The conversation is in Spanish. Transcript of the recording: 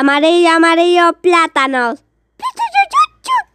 Amarillo, amarillo, plátanos.